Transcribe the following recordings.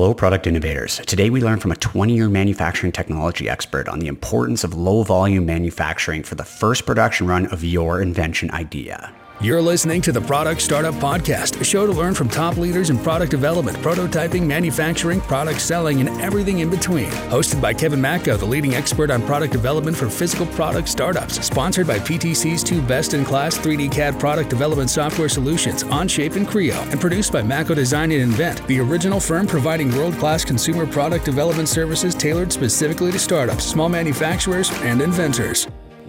Hello, product innovators. Today we learn from a 20 year manufacturing technology expert on the importance of low volume manufacturing for the first production run of your invention idea. You're listening to the Product Startup Podcast, a show to learn from top leaders in product development, prototyping, manufacturing, product selling, and everything in between. Hosted by Kevin Mako, the leading expert on product development for physical product startups. Sponsored by PTC's two best in class 3D CAD product development software solutions, Onshape and Creo. And produced by Mako Design and Invent, the original firm providing world class consumer product development services tailored specifically to startups, small manufacturers, and inventors.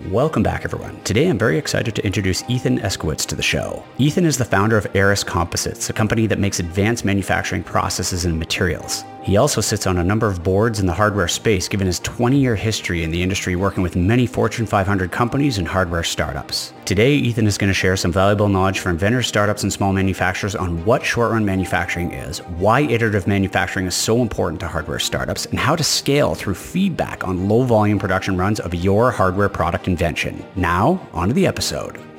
Welcome back, everyone. Today I'm very excited to introduce Ethan Escowitz to the show. Ethan is the founder of Arris Composites, a company that makes advanced manufacturing processes and materials. He also sits on a number of boards in the hardware space, given his 20 year history in the industry working with many Fortune 500 companies and hardware startups. Today, Ethan is going to share some valuable knowledge for inventors, startups, and small manufacturers on what short run manufacturing is, why iterative manufacturing is so important to hardware startups, and how to scale through feedback on low volume production runs of your hardware product invention. Now, on to the episode.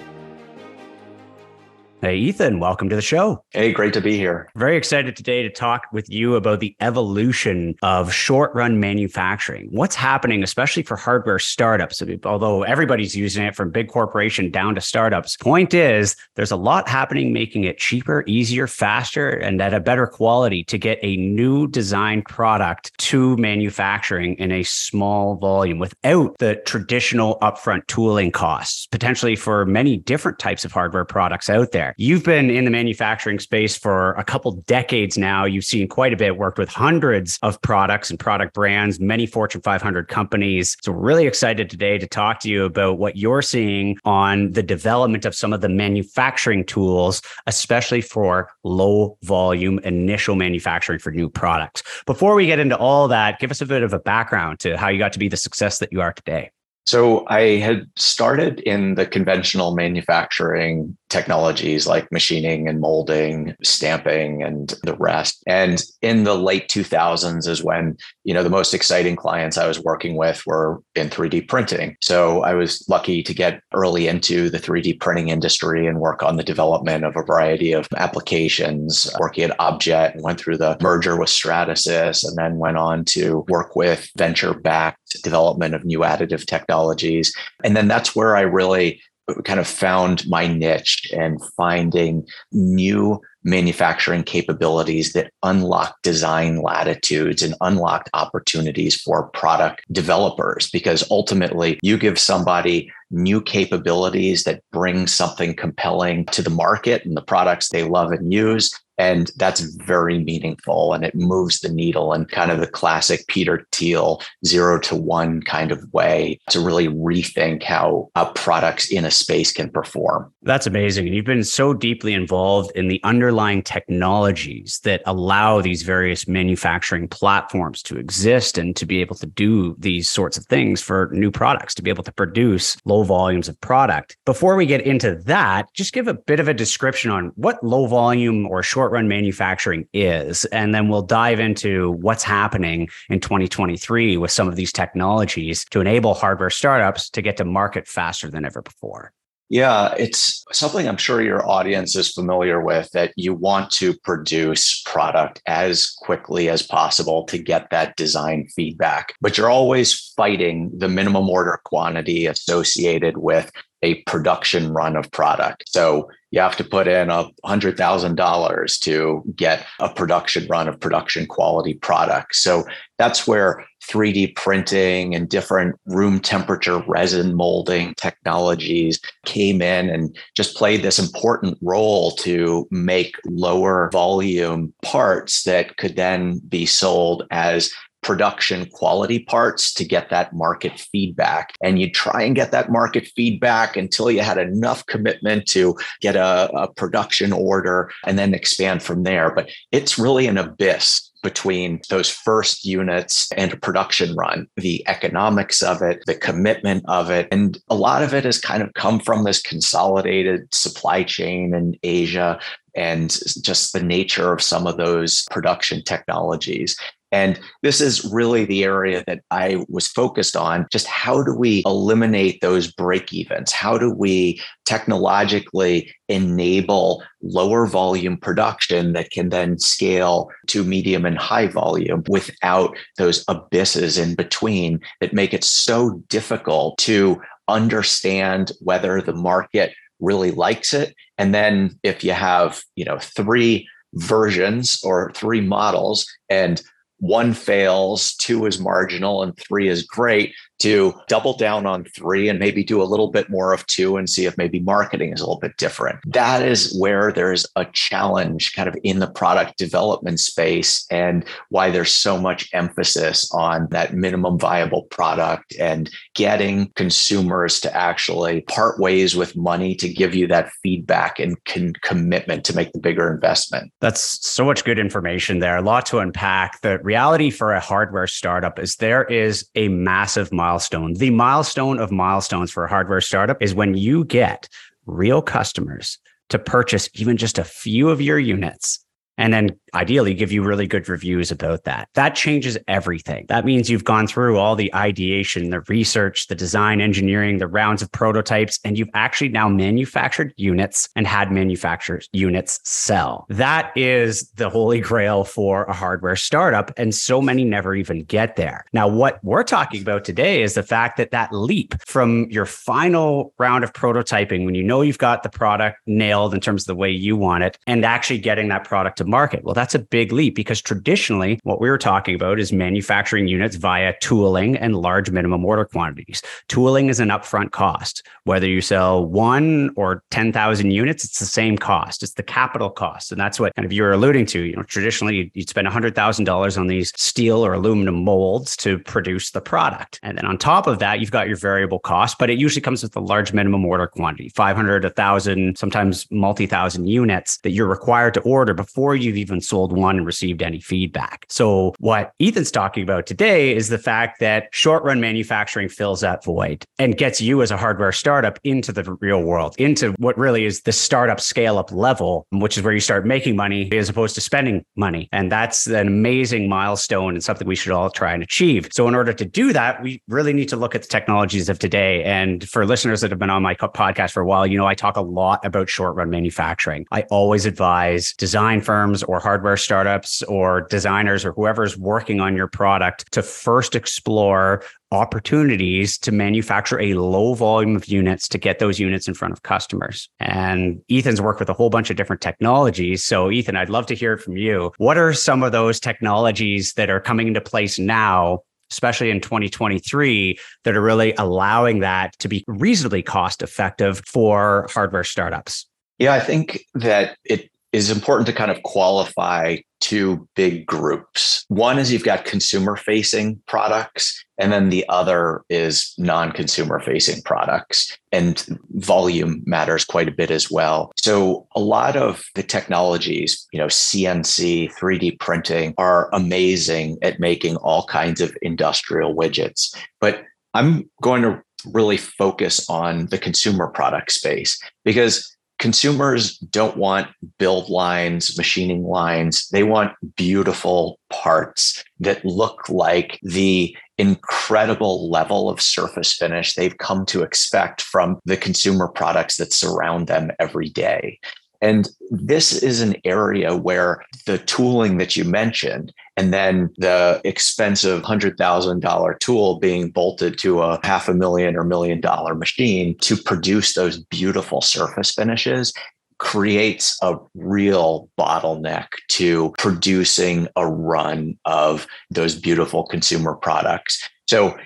Hey, Ethan, welcome to the show. Hey, great to be here. Very excited today to talk with you about the evolution of short run manufacturing. What's happening, especially for hardware startups? Although everybody's using it from big corporation down to startups. Point is, there's a lot happening making it cheaper, easier, faster, and at a better quality to get a new design product to manufacturing in a small volume without the traditional upfront tooling costs, potentially for many different types of hardware products out there. You've been in the manufacturing space for a couple decades now. You've seen quite a bit, worked with hundreds of products and product brands, many Fortune 500 companies. So really excited today to talk to you about what you're seeing on the development of some of the manufacturing tools, especially for low volume initial manufacturing for new products. Before we get into all that, give us a bit of a background to how you got to be the success that you are today. So I had started in the conventional manufacturing technologies like machining and molding, stamping and the rest. And in the late 2000s is when, you know, the most exciting clients I was working with were in 3D printing. So I was lucky to get early into the 3D printing industry and work on the development of a variety of applications, working at Objet went through the merger with Stratasys and then went on to work with venture backed development of new additive technologies. And then that's where I really kind of found my niche and finding new manufacturing capabilities that unlock design latitudes and unlocked opportunities for product developers because ultimately you give somebody new capabilities that bring something compelling to the market and the products they love and use and that's very meaningful and it moves the needle in kind of the classic Peter Thiel zero to one kind of way to really rethink how products in a space can perform. That's amazing. And you've been so deeply involved in the underlying technologies that allow these various manufacturing platforms to exist and to be able to do these sorts of things for new products, to be able to produce low volumes of product. Before we get into that, just give a bit of a description on what low volume or short run manufacturing is. And then we'll dive into what's happening in 2023 with some of these technologies to enable hardware startups to get to market faster than ever before. Yeah, it's something I'm sure your audience is familiar with that you want to produce product as quickly as possible to get that design feedback, but you're always fighting the minimum order quantity associated with a production run of product. So you have to put in a hundred thousand dollars to get a production run of production quality product. So that's where 3D printing and different room temperature resin molding technologies came in and just played this important role to make lower volume parts that could then be sold as production quality parts to get that market feedback. And you try and get that market feedback until you had enough commitment to get a, a production order and then expand from there. But it's really an abyss between those first units and a production run, the economics of it, the commitment of it. And a lot of it has kind of come from this consolidated supply chain in Asia and just the nature of some of those production technologies. And this is really the area that I was focused on. Just how do we eliminate those break evens? How do we technologically enable lower volume production that can then scale to medium and high volume without those abysses in between that make it so difficult to understand whether the market really likes it and then if you have you know three versions or three models and one fails, two is marginal, and three is great, to double down on three and maybe do a little bit more of two and see if maybe marketing is a little bit different. That is where there's a challenge kind of in the product development space and why there's so much emphasis on that minimum viable product and getting consumers to actually part ways with money to give you that feedback and con- commitment to make the bigger investment. That's so much good information there. A lot to unpack. The reality for a hardware startup is there is a massive milestone milestone. The milestone of milestones for a hardware startup is when you get real customers to purchase even just a few of your units and then ideally give you really good reviews about that. That changes everything. That means you've gone through all the ideation, the research, the design engineering, the rounds of prototypes, and you've actually now manufactured units and had manufactured units sell. That is the holy grail for a hardware startup. And so many never even get there. Now, what we're talking about today is the fact that that leap from your final round of prototyping, when you know you've got the product nailed in terms of the way you want it, and actually getting that product to market. Well, that's a big leap because traditionally what we were talking about is manufacturing units via tooling and large minimum order quantities. Tooling is an upfront cost. Whether you sell one or 10,000 units, it's the same cost. It's the capital cost. And that's what kind of you're alluding to. You know, traditionally you'd spend $100,000 on these steel or aluminum molds to produce the product. And then on top of that, you've got your variable cost, but it usually comes with a large minimum order quantity, 500, 1,000, sometimes multi-thousand units that you're required to order before you've even sold one and received any feedback. So what Ethan's talking about today is the fact that short run manufacturing fills that void and gets you as a hardware startup into the real world, into what really is the startup scale up level, which is where you start making money as opposed to spending money. And that's an amazing milestone and something we should all try and achieve. So in order to do that, we really need to look at the technologies of today. And for listeners that have been on my podcast for a while, you know, I talk a lot about short run manufacturing. I always advise design firms or hardware startups or designers or whoever's working on your product to first explore opportunities to manufacture a low volume of units to get those units in front of customers. And Ethan's worked with a whole bunch of different technologies. So, Ethan, I'd love to hear from you. What are some of those technologies that are coming into place now? Especially in 2023, that are really allowing that to be reasonably cost effective for hardware startups. Yeah, I think that it is important to kind of qualify two big groups. One is you've got consumer facing products, and then the other is non consumer facing products. And volume matters quite a bit as well. So, a lot of the technologies, you know, CNC, 3D printing are amazing at making all kinds of industrial widgets. But I'm going to really focus on the consumer product space because consumers don't want build lines, machining lines. They want beautiful parts that look like the incredible level of surface finish they've come to expect from the consumer products that surround them every day. And this is an area where the tooling that you mentioned, and then the expensive $100,000 tool being bolted to a half a million or million dollar machine to produce those beautiful surface finishes creates a real bottleneck to producing a run of those beautiful consumer products. So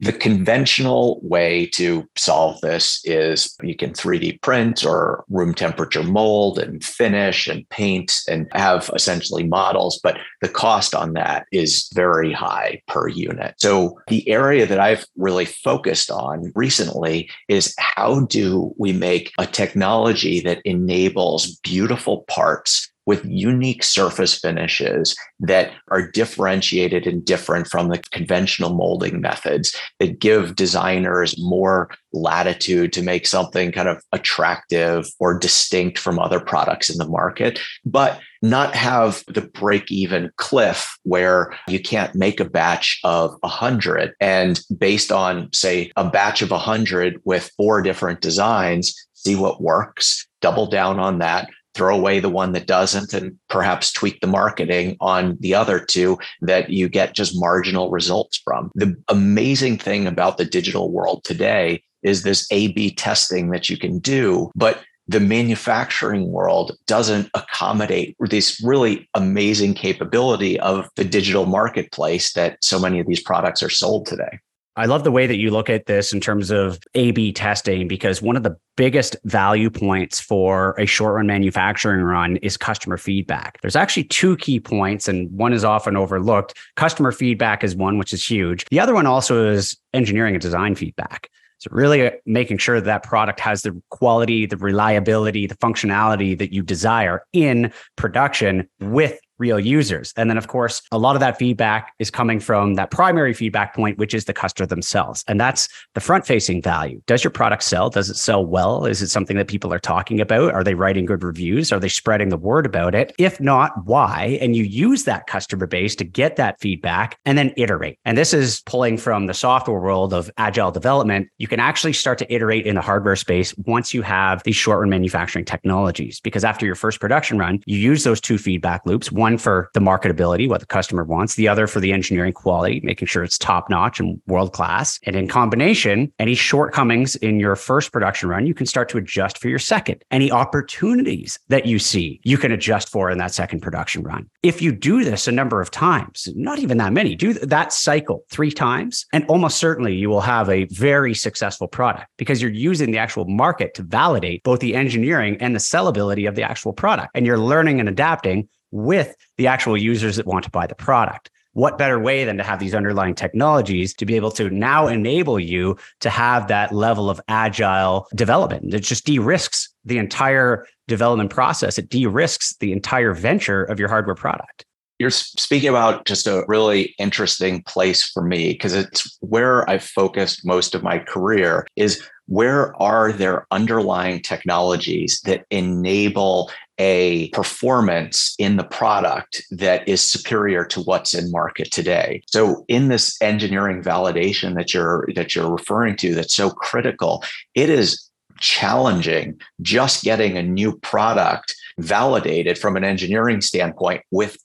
the conventional way to solve this is you can 3D print or room temperature mold and finish and paint and have essentially models, but the cost on that is very high per unit. So, the area that I've really focused on recently is how do we make a technology that enables beautiful parts with unique surface finishes that are differentiated and different from the conventional molding methods that give designers more latitude to make something kind of attractive or distinct from other products in the market, but not have the break even cliff where you can't make a batch of 100 and based on say a batch of 100 with four different designs see what works double down on that throw away the one that doesn't and perhaps tweak the marketing on the other two that you get just marginal results from. The amazing thing about the digital world today is this A B testing that you can do, but the manufacturing world doesn't accommodate this really amazing capability of the digital marketplace that so many of these products are sold today. I love the way that you look at this in terms of A B testing because one of the biggest value points for a short run manufacturing run is customer feedback. There's actually two key points, and one is often overlooked. Customer feedback is one, which is huge. The other one also is engineering and design feedback. So really uh, making sure that, that product has the quality, the reliability, the functionality that you desire in production with real users. And then, of course, a lot of that feedback is coming from that primary feedback point, which is the customer themselves. And that's the front facing value. Does your product sell? Does it sell well? Is it something that people are talking about? Are they writing good reviews? Are they spreading the word about it? If not, why? And you use that customer base to get that feedback and then iterate. And this is pulling from the software world of agile development. You can actually start to iterate in the hardware space once you have these short run manufacturing technologies. Because after your first production run, you use those two feedback loops. One one for the marketability, what the customer wants, the other for the engineering quality, making sure it's top notch and world class. And in combination, any shortcomings in your first production run, you can start to adjust for your second. Any opportunities that you see, you can adjust for in that second production run. If you do this a number of times, not even that many, do that cycle three times, and almost certainly you will have a very successful product because you're using the actual market to validate both the engineering and the sellability of the actual product. And you're learning and adapting with the actual users that want to buy the product. What better way than to have these underlying technologies to be able to now enable you to have that level of agile development? It just de risks the entire development process, it de risks the entire venture of your hardware product you're speaking about just a really interesting place for me because it's where I've focused most of my career is where are there underlying technologies that enable a performance in the product that is superior to what's in market today. So in this engineering validation that you're that you're referring to that's so critical, it is challenging just getting a new product validated from an engineering standpoint with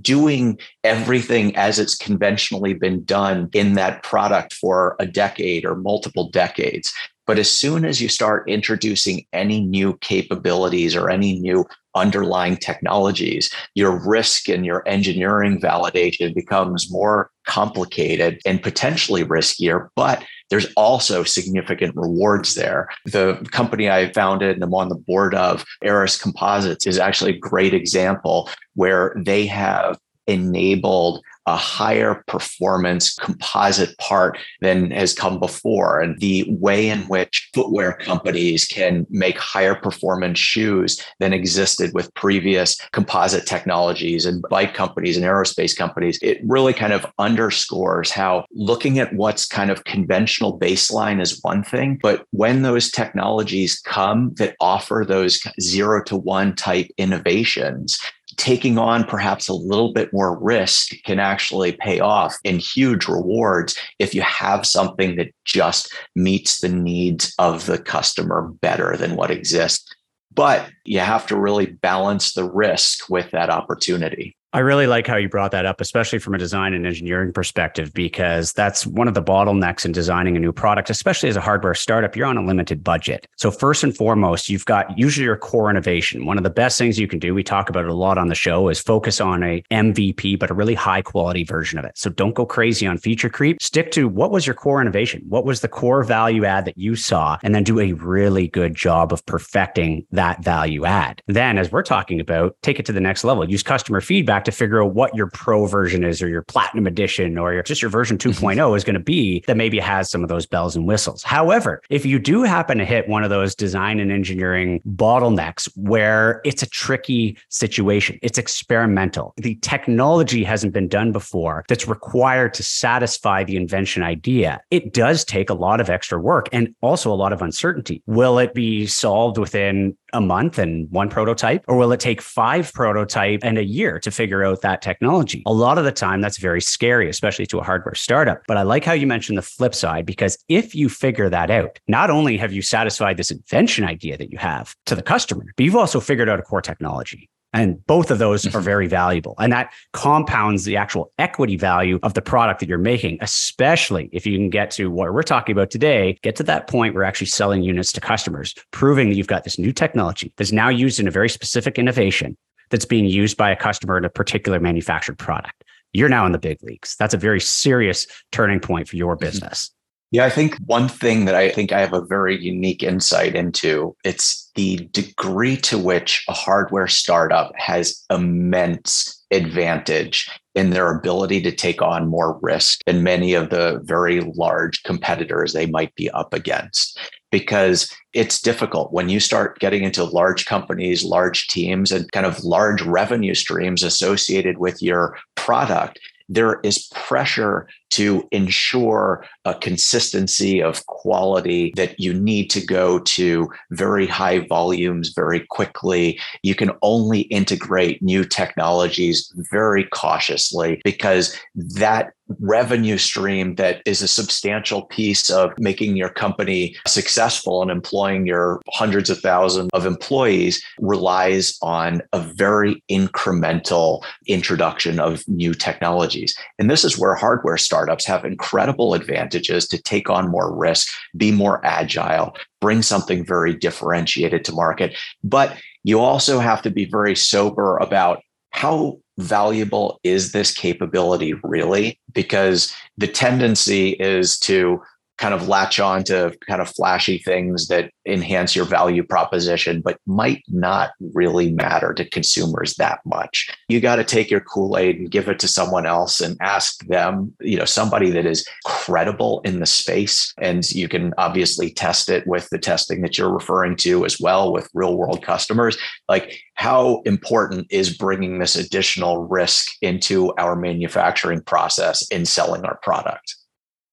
doing everything as it's conventionally been done in that product for a decade or multiple decades. But as soon as you start introducing any new capabilities or any new underlying technologies, your risk and your engineering validation becomes more complicated and potentially riskier, but there's also significant rewards there. The company I founded and I'm on the board of, Arris Composites, is actually a great example where they have enabled a higher performance composite part than has come before. And the way in which footwear companies can make higher performance shoes than existed with previous composite technologies and bike companies and aerospace companies, it really kind of underscores how looking at what's kind of conventional baseline is one thing, but when those technologies come that offer those zero to one type innovations, taking on perhaps a little bit more risk can actually pay off in huge rewards if you have something that just meets the needs of the customer better than what exists. But you have to really balance the risk with that opportunity. I really like how you brought that up, especially from a design and engineering perspective, because that's one of the bottlenecks in designing a new product, especially as a hardware startup. You're on a limited budget. So, first and foremost, you've got usually your core innovation. One of the best things you can do, we talk about it a lot on the show, is focus on a MVP, but a really high quality version of it. So, don't go crazy on feature creep. Stick to what was your core innovation? What was the core value add that you saw? And then do a really good job of perfecting that value add. Then, as we're talking about, take it to the next level. Use customer feedback feedback to figure out what your pro version is or your platinum edition or your, just your version mm-hmm. 2.0 is going to be that maybe has some of those bells and whistles. However, if you do happen to hit one of those design and engineering bottlenecks where it's a tricky situation, it's experimental, the technology hasn't been done before that's required to satisfy the invention idea, it does take a lot of extra work and also a lot of uncertainty. Will it be solved within a month and one prototype? Or will it take five prototype and a year to figure out that technology? A lot of the time, that's very scary, especially to a hardware startup. But I like how you mentioned the flip side, because if you figure that out, not only have you satisfied this invention idea that you have to the customer, but you've also figured out a core technology. And both of those are mm-hmm. very valuable. And that compounds the actual equity value of the product that you're making, especially if you can get to what we're talking about today, get to that point where actually selling units to customers, proving that you've got this new technology that's now used in a very specific innovation that's being used by a customer in a particular manufactured product. You're now in the big leagues. That's a very serious turning point for your mm-hmm. business. Yeah, I think one thing that I think I have a very unique insight into, it's the degree to which a hardware startup has immense advantage in their ability to take on more risk than many of the very large competitors they might be up against. Because it's difficult when you start getting into large companies, large teams, and kind of large revenue streams associated with your product there is pressure to ensure a consistency of quality that you need to go to very high volumes very quickly. You can only integrate new technologies very cautiously because that revenue stream that is a substantial piece of making your company successful and employing your hundreds of thousands of employees relies on a very incremental introduction of new technologies. And this is where hardware startups have incredible advantages to take on more risk, be more agile, bring something very differentiated to market. But you also have to be very sober about how valuable is this capability really? Because the tendency is to kind of latch on to kind of flashy things that enhance your value proposition, but might not really matter to consumers that much. You got to take your Kool Aid and give it to someone else and ask them, you know, somebody that is credible in the space. And you can obviously test it with the testing that you're referring to as well with real world customers. Like, how important is bringing this additional risk into our manufacturing process in selling our product?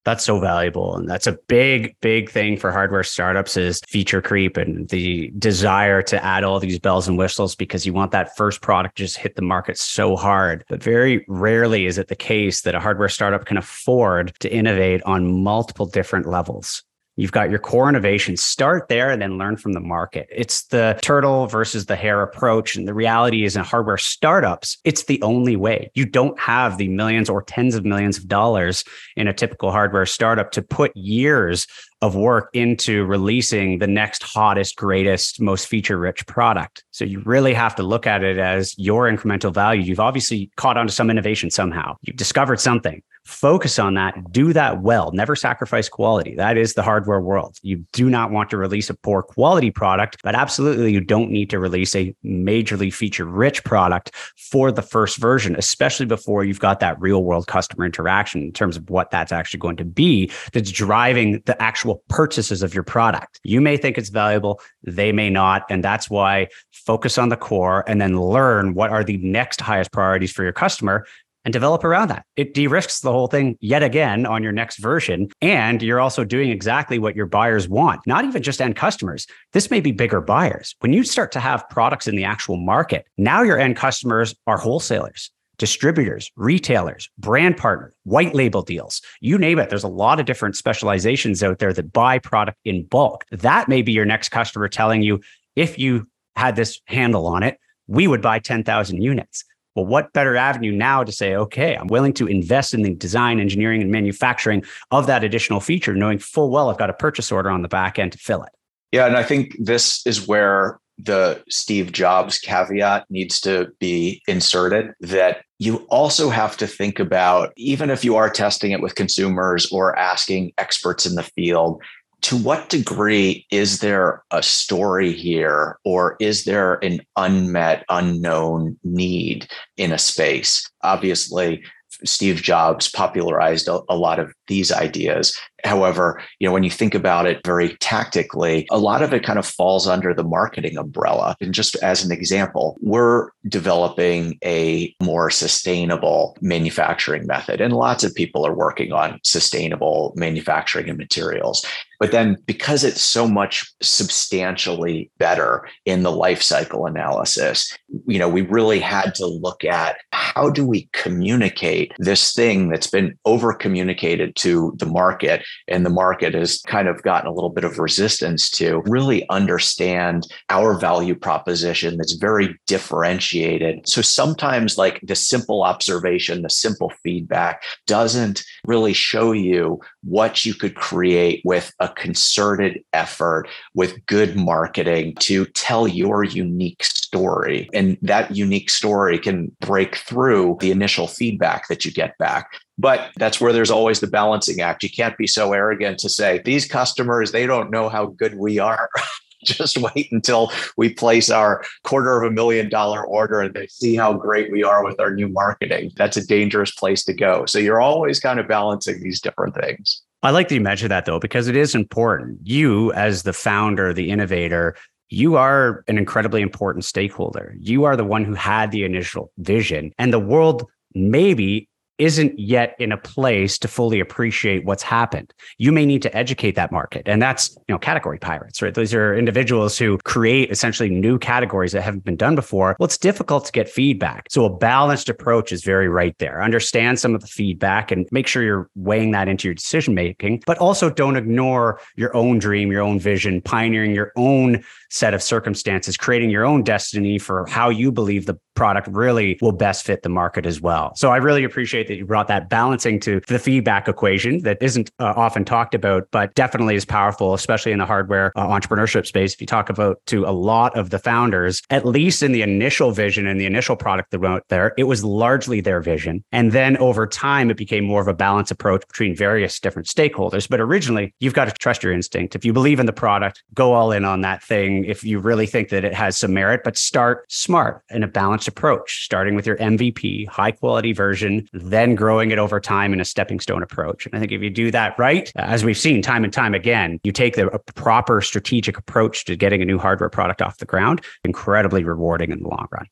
That's so valuable. And that's a big big thing for hardware startups is feature creep and the desire to add all these bells and whistles because you want that first product just hit the market so hard. But very rarely is it the case that a hardware startup can afford to innovate on multiple different levels You've got your core innovation. Start there and then learn from the market. It's the turtle versus the hare approach. And the reality is in hardware startups, it's the only way. You don't have the millions or tens of millions of dollars in a typical hardware startup to put years of work into releasing the next hottest, greatest, most feature rich product. So you really have to look at it as your incremental value. You've obviously caught on to some innovation somehow. You've discovered something focus on that do that well. Never sacrifice quality. That is the hardware world. You do not want to release a poor quality product but absolutely you don't need to release a majorly feature rich product for the first version especially before you've got that real world customer interaction in terms of what that's actually going to be that's driving the actual purchases of your product. You may think it's valuable they may not and that's why focus on the core and then learn what are the next highest priorities for your customer and develop around that. It de risks the whole thing yet again on your next version. And you're also doing exactly what your buyers want, not even just end customers. This may be bigger buyers. When you start to have products in the actual market, now your end customers are wholesalers. Distributors, retailers, brand partners, white label deals, you name it. There's a lot of different specializations out there that buy product in bulk. That may be your next customer telling you, if you had this handle on it, we would buy 10,000 units. Well, what better avenue now to say, okay, I'm willing to invest in the design, engineering, and manufacturing of that additional feature, knowing full well I've got a purchase order on the back end to fill it. Yeah. And I think this is where the Steve Jobs caveat needs to be inserted that you also have to think about, even if you are testing it with consumers or asking experts in the field, to what degree is there a story here or is there an unmet unknown need in a space? Obviously Steve Jobs popularized a, a, lot of these ideas. However, you know, when you think about it very tactically, a lot of it kind of falls under the marketing umbrella. And just as an example, we're developing a more sustainable manufacturing method, and lots of people are working on sustainable manufacturing and materials. But then because it's so much substantially better in the life cycle analysis, you know, we really had to look at how do we communicate this thing that's been over communicated to the market and the market has kind of gotten a little bit of resistance to really understand our value proposition that's very differentiated. So sometimes like the simple observation, the simple feedback doesn't really show you what you could create with a concerted effort with good marketing to tell your unique story. And that unique story can break through the initial feedback that you get back. But that's where there's always the balancing act. You can't be so arrogant to say, these customers, they don't know how good we are. just wait until we place our quarter of a million dollar order and they see how great we are with our new marketing. That's a dangerous place to go. So you're always kind of balancing these different things. I like that you mentioned that though, because it is important. You, as the founder, the innovator, you are an incredibly important stakeholder. You are the one who had the initial vision, and the world maybe isn't yet in a place to fully appreciate what's happened. You may need to educate that market. And that's, you know, category pirates, right? Those are individuals who create essentially new categories that haven't been done before. Well, it's difficult to get feedback. So a balanced approach is very right there. Understand some of the feedback and make sure you're weighing that into your decision making, but also don't ignore your own dream, your own vision, pioneering your own set of circumstances, creating your own destiny for how you believe the product really will best fit the market as well. So I really appreciate that you brought that balancing to the feedback equation that isn't uh, often talked about, but definitely is powerful, especially in the hardware uh, entrepreneurship space. If you talk about to a lot of the founders, at least in the initial vision and the initial product that went there, it was largely their vision. And then over time, it became more of a balanced approach between various different stakeholders. But originally, you've got to trust your instinct. If you believe in the product, go all in on that thing if you really think that it has some merit, but start smart in a balanced approach, starting with your MVP, high quality version, then growing it over time in a stepping stone approach. And I think if you do that right, as we've seen time and time again, you take the proper strategic approach to getting a new hardware product off the ground, incredibly rewarding in the long run.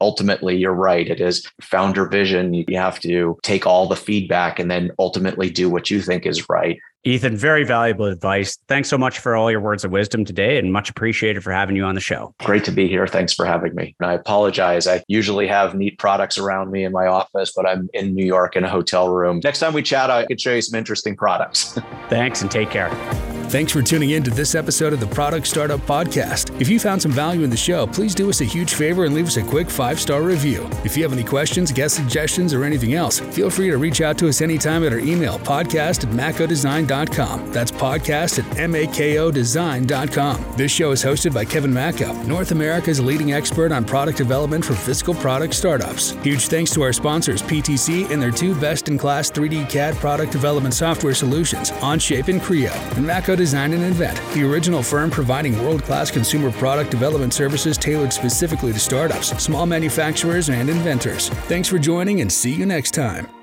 Ultimately you're right. It is founder vision. You have to take all the feedback and then ultimately do what you think is right Ethan, very valuable advice. Thanks so much for all your words of wisdom today and much appreciated for having you on the show. Great to be here. Thanks for having me. And I apologize. I usually have neat products around me in my office, but I'm in New York in a hotel room. Next time we chat, I could show you some interesting products. Thanks and take care. Thanks for tuning in to this episode of the Product Startup Podcast. If you found some value in the show, please do us a huge favor and leave us a quick five star review. If you have any questions, guest suggestions, or anything else, feel free to reach out to us anytime at our email podcast at makodesign.com. That's podcast at makodesign.com. This show is hosted by Kevin Mako, North America's leading expert on product development for physical product startups. Huge thanks to our sponsors, PTC, and their two best in class 3D CAD product development software solutions, Onshape and Creo, and Mako Design and Invent, the original firm providing world class consumer product development services tailored specifically to startups, small manufacturers, and inventors. Thanks for joining and see you next time.